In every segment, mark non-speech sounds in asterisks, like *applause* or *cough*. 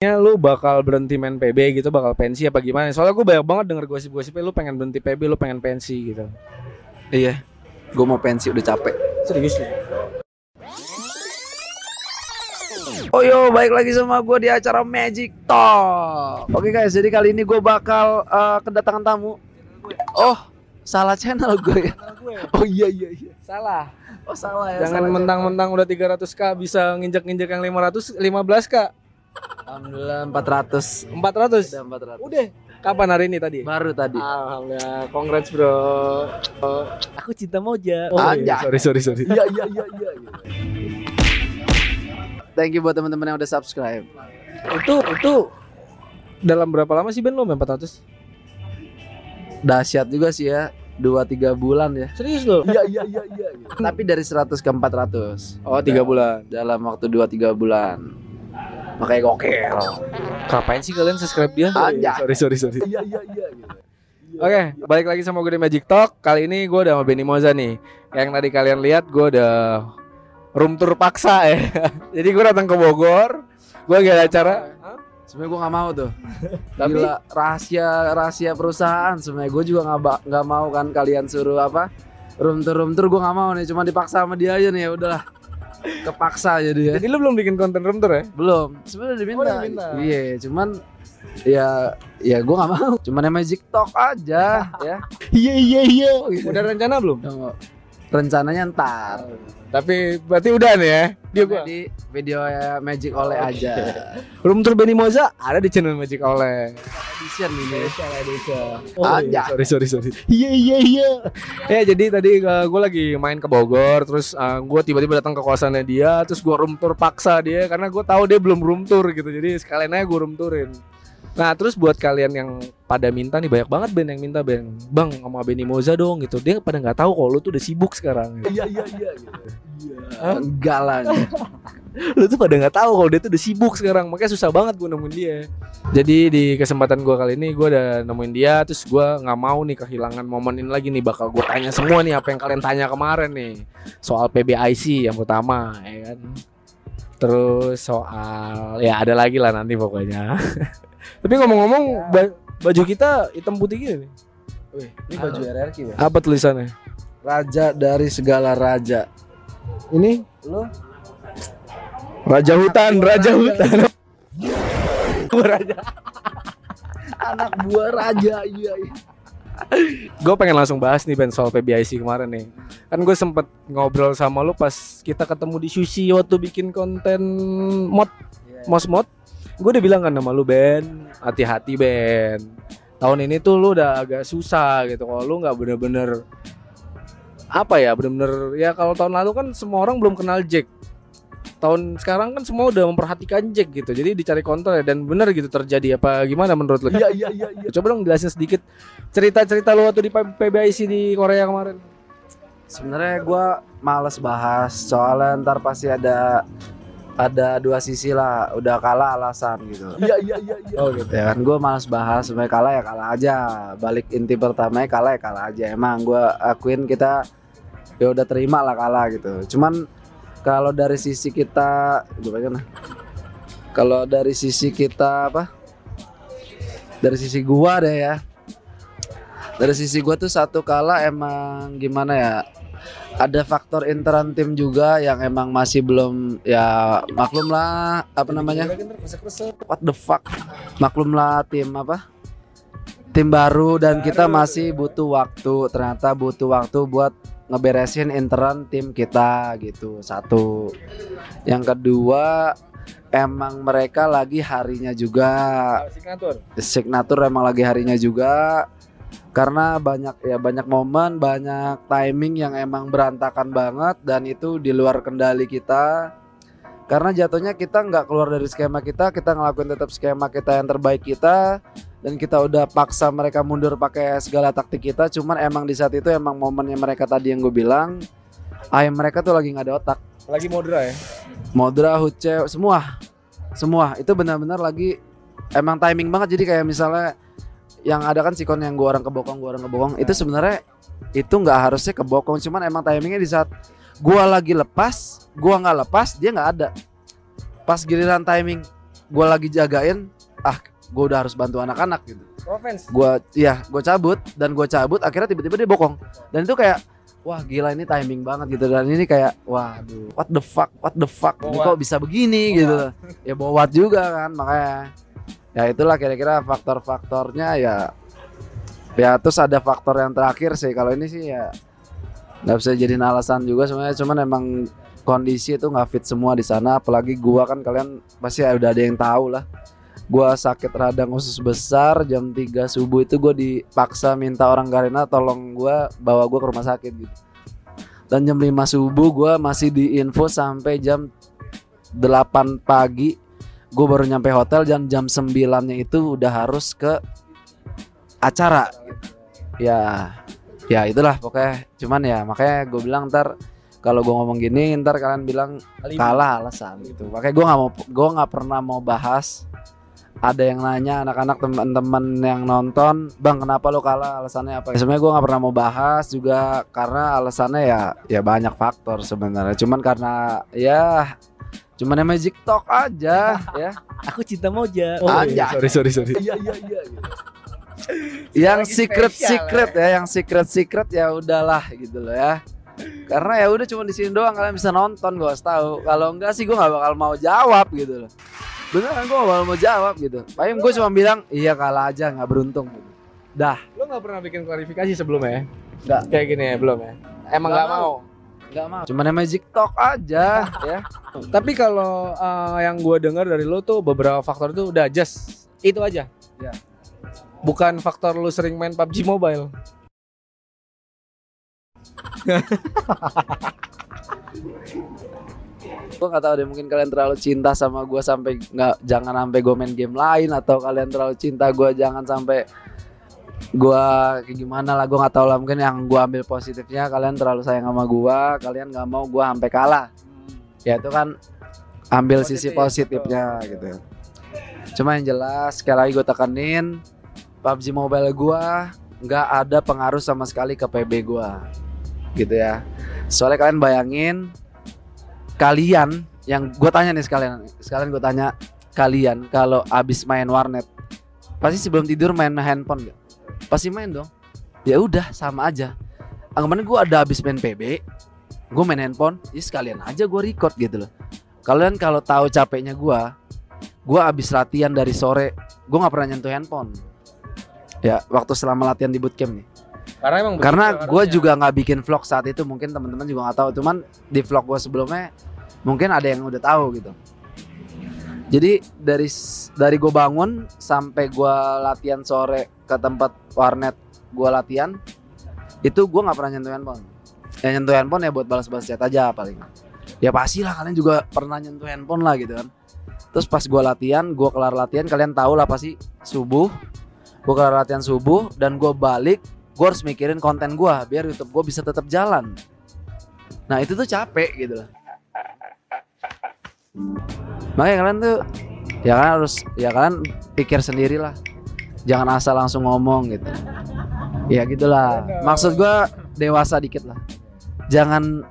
Ya lu bakal berhenti main PB gitu bakal pensi apa gimana? Soalnya gue banyak banget denger gosip-gosipnya lu pengen berhenti PB, lu pengen pensi gitu. Iya. Gue mau pensi udah capek. Serius lu? Oh yo, baik lagi sama gue di acara Magic Talk. Oke guys, jadi kali ini gue bakal eh, kedatangan tamu. Oh, salah channel gue ya. Oh iya iya iya. Salah. Oh salah ya. Jangan mentang-mentang udah 300k bisa nginjek-nginjek yang 500 15k. Alhamdulillah 400. 400. Udah 400. Udah. Kapan hari ini tadi? Baru tadi. Alhamdulillah, congrats bro. Oh, aku cinta Moja. Oh, Anjay. iya. sorry sorry sorry. Iya iya iya iya. Thank you buat teman-teman yang udah subscribe. itu itu dalam berapa lama sih Ben lo main 400? Dahsyat juga sih ya. 2 3 bulan ya. Serius lo? Iya iya iya iya. *laughs* Tapi dari 100 ke 400 Oh, 3 bulan. dalam waktu 2 3 bulan. Makanya gokil. Ngapain sih kalian subscribe dia? Anjay. Sorry sorry sorry. *laughs* Iya iya iya Oke, balik lagi sama gue di Magic Talk. Kali ini gue udah sama Benny Moza nih. Yang tadi kalian lihat gue udah room tour paksa ya. *laughs* Jadi gue datang ke Bogor. Gue lagi ada acara. Sebenarnya gue nggak mau tuh. Tapi- Gila rahasia rahasia perusahaan. Sebenarnya gue juga nggak nggak mau kan kalian suruh apa room tour room tour gue nggak mau nih. Cuma dipaksa sama dia aja nih ya udahlah. Kepaksa jadi ya. Jadi lu belum bikin konten room tour ya? Belum. Sebenarnya udah diminta. Oh. Iya, cuman ya ya gue nggak mau. Cuman yang Magic Talk aja *laughs* ya. Iya iya iya. Udah rencana belum? Rencananya ntar. Tapi berarti udah nih ya. Dia gua. Di video ya Magic oleh aja. *laughs* Room tour Benny Moza ada di channel Magic Oleh. Edition ini. Oh, Anjay. sorry sorry sorry. Iya iya iya. Ya jadi tadi gue lagi main ke Bogor, terus gue tiba-tiba datang ke kosannya dia, terus gue room tour paksa dia karena gue tahu dia belum room tour gitu. Jadi sekalian aja gue room tourin. Nah terus buat kalian yang pada minta nih banyak banget band yang minta band, bang sama Benny Moza dong gitu. Dia pada nggak tahu kalau lu tuh udah sibuk sekarang. Iya iya iya. *laughs* Enggak lah. lu tuh pada nggak tahu kalau dia tuh udah sibuk sekarang makanya susah banget gue nemuin dia jadi di kesempatan gue kali ini gue udah nemuin dia terus gue nggak mau nih kehilangan momen ini lagi nih bakal gue tanya semua nih apa yang kalian tanya kemarin nih soal PBIC yang pertama ya kan terus soal ya ada lagi lah nanti pokoknya *laughs* tapi ngomong-ngomong ba- baju kita hitam putih gini nih. Wih, ini baju RRQ ya. apa tulisannya? Raja dari segala raja. ini? Lu? Raja Hutan Raja Hutan. Raja. Anak buah raja iya. iya. gue pengen langsung bahas nih Ben soal PBIC kemarin nih. Kan gue sempet ngobrol sama lu pas kita ketemu di sushi waktu bikin konten mod mos mod gue udah bilang kan sama lu Ben. Hati-hati Ben. Tahun ini tuh lu udah agak susah gitu. Kalau lu nggak bener-bener apa ya bener-bener ya kalau tahun lalu kan semua orang belum kenal Jack. Tahun sekarang kan semua udah memperhatikan Jack gitu. Jadi dicari konten ya dan bener gitu terjadi. Apa gimana menurut lu? Iya iya iya iya. coba dong jelasin sedikit cerita-cerita lu waktu di PBIC di Korea kemarin. Sebenarnya gua males bahas soalnya ntar pasti ada ada dua sisi lah udah kalah alasan gitu. Iya iya iya iya. Oh gitu. Ya kan gue males bahas sebenarnya kalah ya kalah aja. Balik inti pertamanya kalah ya kalah aja. Emang gue akuin kita ya udah terima lah kalah gitu. Cuman kalau dari sisi kita gimana nah? kalau dari sisi kita apa? Dari sisi gua deh ya. Dari sisi gua tuh satu kalah emang gimana ya ada faktor interan tim juga yang emang masih belum ya maklum lah apa namanya? What the fuck? Maklum lah tim apa? Tim baru dan kita masih butuh waktu. Ternyata butuh waktu buat ngeberesin interan tim kita gitu. Satu. Yang kedua emang mereka lagi harinya juga. Signatur. Signatur emang lagi harinya juga karena banyak ya banyak momen banyak timing yang emang berantakan banget dan itu di luar kendali kita. Karena jatuhnya kita nggak keluar dari skema kita kita ngelakuin tetap skema kita yang terbaik kita dan kita udah paksa mereka mundur pakai segala taktik kita. Cuman emang di saat itu emang momennya mereka tadi yang gue bilang ayam mereka tuh lagi nggak ada otak. Lagi modra ya? Modra, Huce, semua, semua. Itu benar-benar lagi emang timing banget. Jadi kayak misalnya yang ada kan sikon yang gua orang kebokong, gua orang kebokong, itu sebenarnya itu nggak harusnya kebokong, cuman emang timingnya di saat gua lagi lepas, gua nggak lepas, dia nggak ada. Pas giliran timing gue lagi jagain ah gue udah harus bantu anak-anak gitu. Offense. gue ya gue cabut dan gue cabut akhirnya tiba-tiba dia bokong. Dan itu kayak wah gila ini timing banget gitu. Dan ini kayak waduh what the fuck what the fuck? Ini kok bisa begini Bowat. gitu ya bowat juga kan makanya ya itulah kira-kira faktor-faktornya ya. Ya terus ada faktor yang terakhir sih. Kalau ini sih ya nggak bisa jadi alasan juga sebenarnya. Cuman emang kondisi itu nggak fit semua di sana. Apalagi gua kan kalian pasti udah ada yang tahu lah. Gua sakit radang usus besar jam 3 subuh itu gue dipaksa minta orang Garena tolong gua bawa gua ke rumah sakit gitu. Dan jam 5 subuh gua masih di info sampai jam 8 pagi gue baru nyampe hotel dan jam 9 nya itu udah harus ke acara. Ya ya itulah pokoknya. Cuman ya makanya gue bilang ntar kalau gue ngomong gini ntar kalian bilang kalah alasan gitu. Makanya gue nggak mau gue nggak pernah mau bahas ada yang nanya anak-anak teman-teman yang nonton bang kenapa lo kalah? Alasannya apa? Sebenarnya gue nggak pernah mau bahas juga karena alasannya ya ya banyak faktor sebenarnya. Cuman karena ya cuman yang magic talk aja *laughs* ya Aku cinta Moja. Oh, iya. sorry sorry sorry. iya iya iya *laughs* yang Lagi secret spesial, secret ya yang secret secret ya udahlah gitu loh ya karena ya udah cuma di sini doang kalian bisa nonton gue harus tahu kalau enggak sih gue nggak bakal mau jawab gitu loh beneran gue gak bakal mau jawab gitu paling gue cuma bilang iya kalah aja nggak beruntung gitu. dah Lo nggak pernah bikin klarifikasi sebelumnya? ya? Nggak. Kayak gini ya belum ya? Emang Nggak nggak mau. Nggak mau cuma yang magic talk aja *laughs* ya Tapi kalau uh, yang gue dengar dari lo tuh beberapa faktor itu udah just itu aja. Ya. Bukan faktor lu sering main PUBG Mobile. *laughs* gue nggak tahu deh mungkin kalian terlalu cinta sama gue sampai nggak jangan sampai gue main game lain atau kalian terlalu cinta gue jangan sampai gue kayak gimana lah gue nggak tahu lah. Mungkin yang gue ambil positifnya kalian terlalu sayang sama gue kalian nggak mau gue sampai kalah. Ya itu kan ambil sisi Positif, positifnya gitu. Cuma yang jelas sekali lagi gue tekanin PUBG Mobile gue nggak ada pengaruh sama sekali ke PB gue gitu ya. Soalnya kalian bayangin kalian yang gue tanya nih sekalian sekalian gue tanya kalian kalau abis main warnet pasti sebelum tidur main handphone gak? Pasti main dong. Ya udah sama aja. Anggapannya gue ada abis main PB gue main handphone ya sekalian aja gue record gitu loh. Kalian kalau tahu capeknya gue gue abis latihan dari sore gue nggak pernah nyentuh handphone. Ya waktu selama latihan di bootcamp nih. Karena emang karena begitu gue juga nggak bikin vlog saat itu mungkin teman-teman juga nggak tahu. Cuman di vlog gue sebelumnya mungkin ada yang udah tahu gitu jadi dari dari gue bangun sampai gue latihan sore ke tempat warnet gue latihan itu gue nggak pernah nyentuh handphone yang nyentuh handphone ya buat balas-balas chat aja paling ya pasti lah kalian juga pernah nyentuh handphone lah gitu kan terus pas gue latihan gue kelar latihan kalian tahu lah pasti subuh gue kelar latihan subuh dan gue balik gue harus mikirin konten gue biar YouTube gue bisa tetap jalan. Nah itu tuh capek gitu loh. Makanya kalian tuh ya kan harus ya kalian pikir sendiri lah. Jangan asal langsung ngomong gitu. Ya gitulah. Maksud gue dewasa dikit lah. Jangan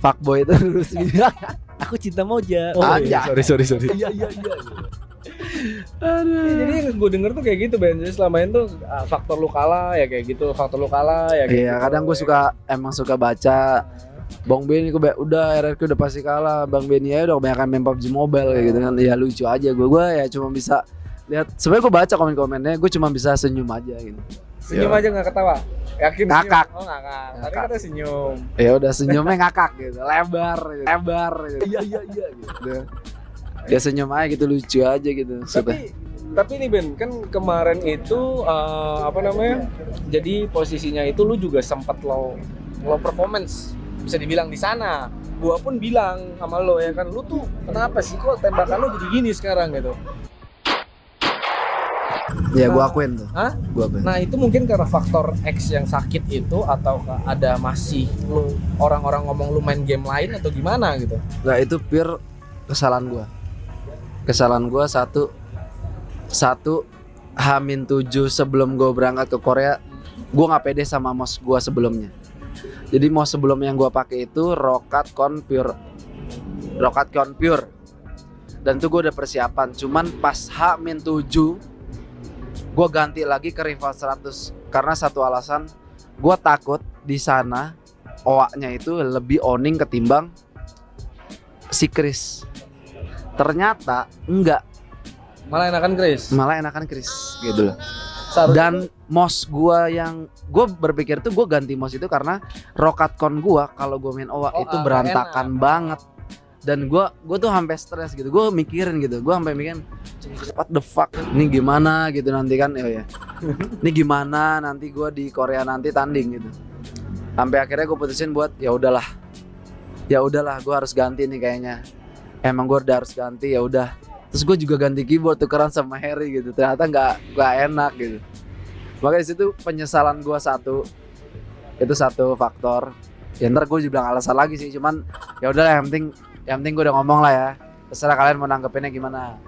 fuckboy itu terus *laughs* bilang aku cinta Moja. Oh, iya. sorry sorry sorry. iya iya iya. Ya, jadi yang gue denger tuh kayak gitu Ben Jadi selama ini tuh ah, faktor lu kalah ya kayak gitu Faktor lu kalah ya kayak Iya gitu. kadang gue suka emang suka baca Bang Benny gue udah RRQ udah pasti kalah. Bang Benny ya udah kebanyakan main PUBG Mobile kayak gitu kan. Ya lucu aja. Gue gue ya cuma bisa lihat. Sebenarnya gue baca komen-komennya gue cuma bisa senyum aja gitu. Senyum Iya. aja gak ketawa? Yakin Ngakak. senyum? Oh ngakak. Tadi kata senyum. Ya udah senyumnya ngakak gitu. Lebar gitu. lebar gitu. iya iya iya gitu. Ya senyum aja gitu lucu aja gitu. Sudah. Tapi tapi nih Ben kan kemarin itu eh, apa namanya? Jadi posisinya itu lu juga sempat low low performance bisa dibilang di sana gua pun bilang sama lo ya kan lu tuh kenapa sih kok tembakan lu jadi gini sekarang gitu ya gue Nah. akuin tuh Hah? gue akuin Nah itu mungkin karena faktor X yang sakit itu atau ada masih lu orang-orang ngomong lu main game lain atau gimana gitu? Nggak itu pure kesalahan gua. Kesalahan gua satu satu Hamin 7 sebelum gue berangkat ke Korea, gua nggak pede sama mouse gua sebelumnya. Jadi mouse sebelum yang gua pakai itu Rokat Con Pure. Rokat Con Pure. dan tuh gue udah persiapan cuman pas H min 7 gue ganti lagi ke rival 100 karena satu alasan gue takut di sana oaknya itu lebih owning ketimbang si Chris ternyata enggak Malah enakan Chris. malah enakan Chris gitu loh Seharusnya dan mos gua yang gue berpikir tuh gue ganti mos itu karena rokatcon gua kalau gue main oak Oh, itu ah, berantakan enak. banget. Dan gua gue tuh sampai stres gitu. Gue mikirin gitu. Gue sampai mikirin what the fuck ini gimana? gitu nanti kan. Oh ya *laughs* ini gimana? Nanti gua di Korea nanti tanding gitu. Sampai akhirnya gue putusin buat ya udahlah. Ya udahlah gue harus ganti nih kayaknya. Emang gue udah harus ganti ya udah terus gue juga ganti keyboard tukeran sama Harry gitu. Ternyata nggak nggak enak gitu. Makanya situ penyesalan gue satu. Itu satu faktor. Ya ntar gue juga bilang alasan lagi sih cuman ya udahlah yang penting yang penting gue udah ngomong lah ya. Terserah kalian mau nanggepinnya gimana.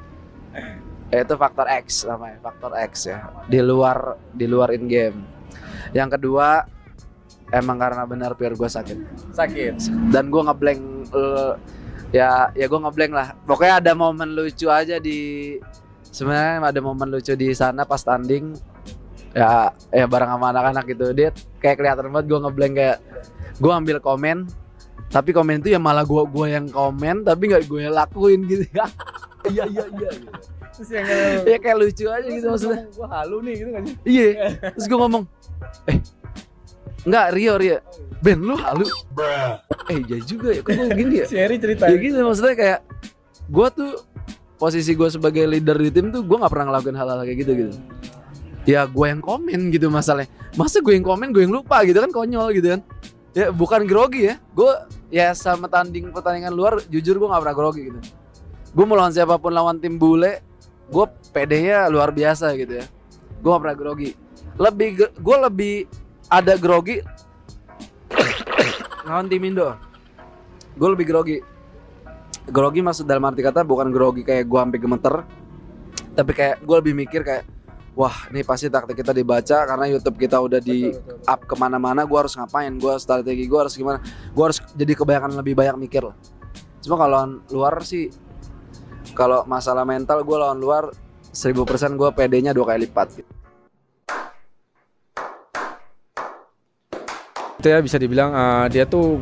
Ya, itu faktor X namanya faktor X ya. Di luar di luar in game yang kedua emang karena benar pure gue sakit. Sakit. dan gue ngeblank eh, ya ya gue ngeblank lah. Pokoknya ada momen lucu aja di sebenarnya ada momen lucu di sana pas tanding. Ya ya bareng sama anak-anak gitu. Dia kayak kelihatan banget gue ngeblank kayak gue ambil komen. Tapi komen itu ya malah gue gua yang komen tapi nggak gue lakuin gitu. *laughs* Iya iya iya. Gitu. Terus yang ya kayak lucu aja gitu maksudnya. Gue halu nih gitu kan. iya. Terus gue ngomong eh Enggak Rio Rio. Ben lu halu. Eh iya juga ya Kok gue gini ya? *laughs* Si Harry cerita. ya gitu maksudnya kayak gue tuh posisi gue sebagai leader di tim tuh gue nggak pernah ngelakuin hal-hal kayak gitu gitu. Ya gue yang komen gitu masalahnya. Masa gue yang komen gue yang lupa gitu kan konyol gitu kan? Ya bukan grogi ya. Gue ya sama tanding pertandingan luar jujur gue nggak pernah grogi gitu. Gue mau lawan siapa pun lawan tim bule gue PD-nya luar biasa gitu ya. Gue gak pernah grogi. Lebih gue lebih ada grogi. Lawan tim Indo? Gue lebih grogi. Grogi maksud dalam arti kata bukan grogi kayak gue sampai gemeter. Tapi kayak gue lebih mikir kayak wah ini pasti taktik kita dibaca karena YouTube kita udah di up ke mana-mana gue harus ngapain? Gue strategi gue harus gimana? Gue harus jadi kebanyakan lebih banyak mikir lah. Cuma kalau lawan luar sih kalau masalah mental gue lawan luar 1000% gue PD-nya dua kali lipat. gitu. Itu ya bisa dibilang eh, dia tuh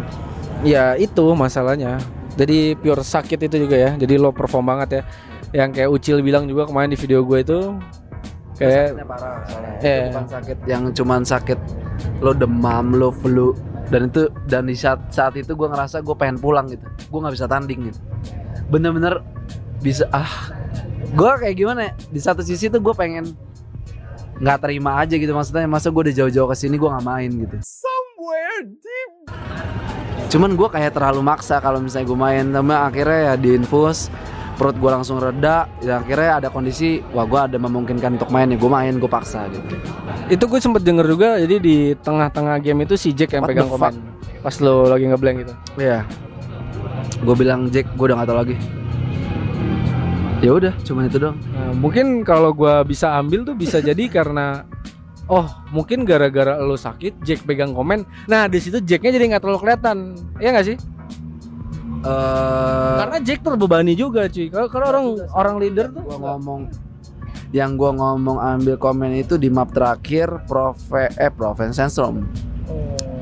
ya itu masalahnya. Jadi pure sakit itu juga ya. Jadi low perform banget ya. Yang kayak Ucil bilang juga kemarin di video gue itu kayak parah soalnya. Itu bukan sakit yang cuman sakit lo demam lo flu. Dan itu dan di saat saat itu gue ngerasa gue pengen pulang gitu. Gue nggak bisa tanding gitu. Bener-bener bisa ah. Gue kayak gimana ya? Di satu sisi tuh gue pengen nggak terima aja gitu maksudnya. Masa gue udah jauh-jauh ke sini gue nggak main gitu cuman gue kayak terlalu maksa kalau misalnya gue main tapi akhirnya ya diinfus perut gue langsung reda dan akhirnya ada kondisi wah gue ada memungkinkan untuk main ya gue main gue paksa gitu itu gue sempet denger juga jadi di tengah-tengah game itu si Jack yang What pegang komen pas lo lagi ngeblank gitu Iya. Gue bilang Jack, gue udah gak tau lagi. Ya udah, cuman itu dong. Nah, mungkin kalau gua bisa ambil tuh bisa jadi karena oh mungkin gara-gara lo sakit Jack pegang komen. Nah di situ Jacknya jadi nggak terlalu kelihatan. Ya nggak sih? Eh, karena Jack terbebani juga cuy. Kalau kalau orang orang leader tuh gua ngomong yang gua ngomong ambil komen itu di map terakhir Prove eh Proven Sensrom.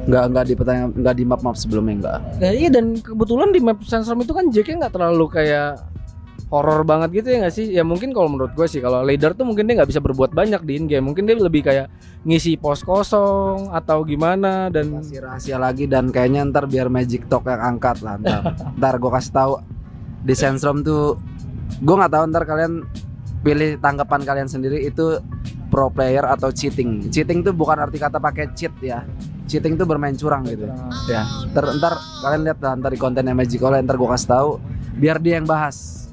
Nggak nggak di pertanyaan nggak di map map sebelumnya nggak. Ya, iya dan kebetulan di map Sandstorm itu kan Jacknya nggak terlalu kayak horor banget gitu ya nggak sih? Ya mungkin kalau menurut gue sih kalau leader tuh mungkin dia nggak bisa berbuat banyak di in game. Mungkin dia lebih kayak ngisi pos kosong atau gimana dan Kasih rahasia lagi dan kayaknya ntar biar Magic Talk yang angkat lah ntar. *laughs* ntar gue kasih tahu di Sensrom tuh gue nggak tahu ntar kalian pilih tanggapan kalian sendiri itu pro player atau cheating. Cheating tuh bukan arti kata pakai cheat ya. Cheating tuh bermain curang gitu. Ya. Ntar, ntar kalian lihat lah ntar di kontennya Magic Oleh ntar gue kasih tahu biar dia yang bahas.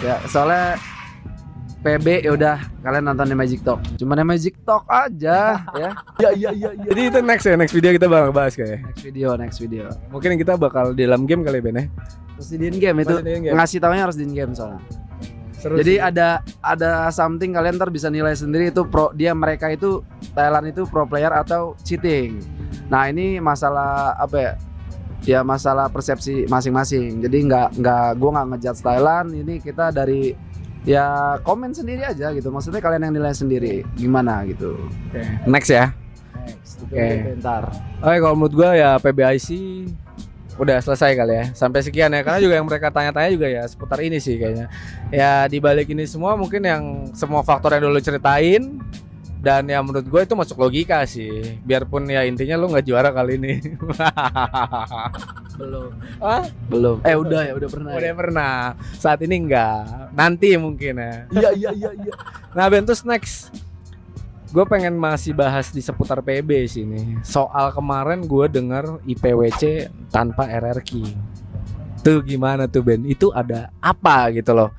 Ya soalnya PB ya udah kalian nonton di Magic Talk. Cuman di Magic Talk aja *laughs* ya. Ya iya iya iya. Jadi itu next ya next video kita bakal bahas kayak. Next video, next video. Mungkin kita bakal di dalam game kali ya Ben ya. Terus di in game itu Masih di in-game. ngasih taunya harus di in game soalnya. Seru Jadi sih. ada ada something kalian ntar bisa nilai sendiri itu pro dia mereka itu Thailand itu pro player atau cheating. Nah ini masalah apa ya? Ya masalah persepsi masing-masing. Jadi nggak nggak gue nggak ngejudge Thailand. Ini kita dari ya komen sendiri aja gitu. Maksudnya kalian yang nilai sendiri gimana gitu. Next ya. Next, Oke. Bentar. Oke, kalau menurut gua ya PBIC udah selesai kali ya. Sampai sekian ya. Karena juga yang mereka tanya-tanya juga ya seputar ini sih kayaknya. Ya di balik ini semua mungkin yang semua faktor yang dulu ceritain dan ya menurut gue itu masuk logika sih. Biarpun ya intinya lu nggak juara kali ini. Belum. ah, Belum. Eh udah ya udah pernah. udah ya? pernah. Saat ini enggak. Nanti mungkin ya. Iya iya iya iya. Nah, Bentus next. Gue pengen masih bahas di seputar PB sih nih. Soal kemarin gue denger IPWC tanpa RRQ. Tuh gimana tuh Ben? Itu ada apa gitu loh?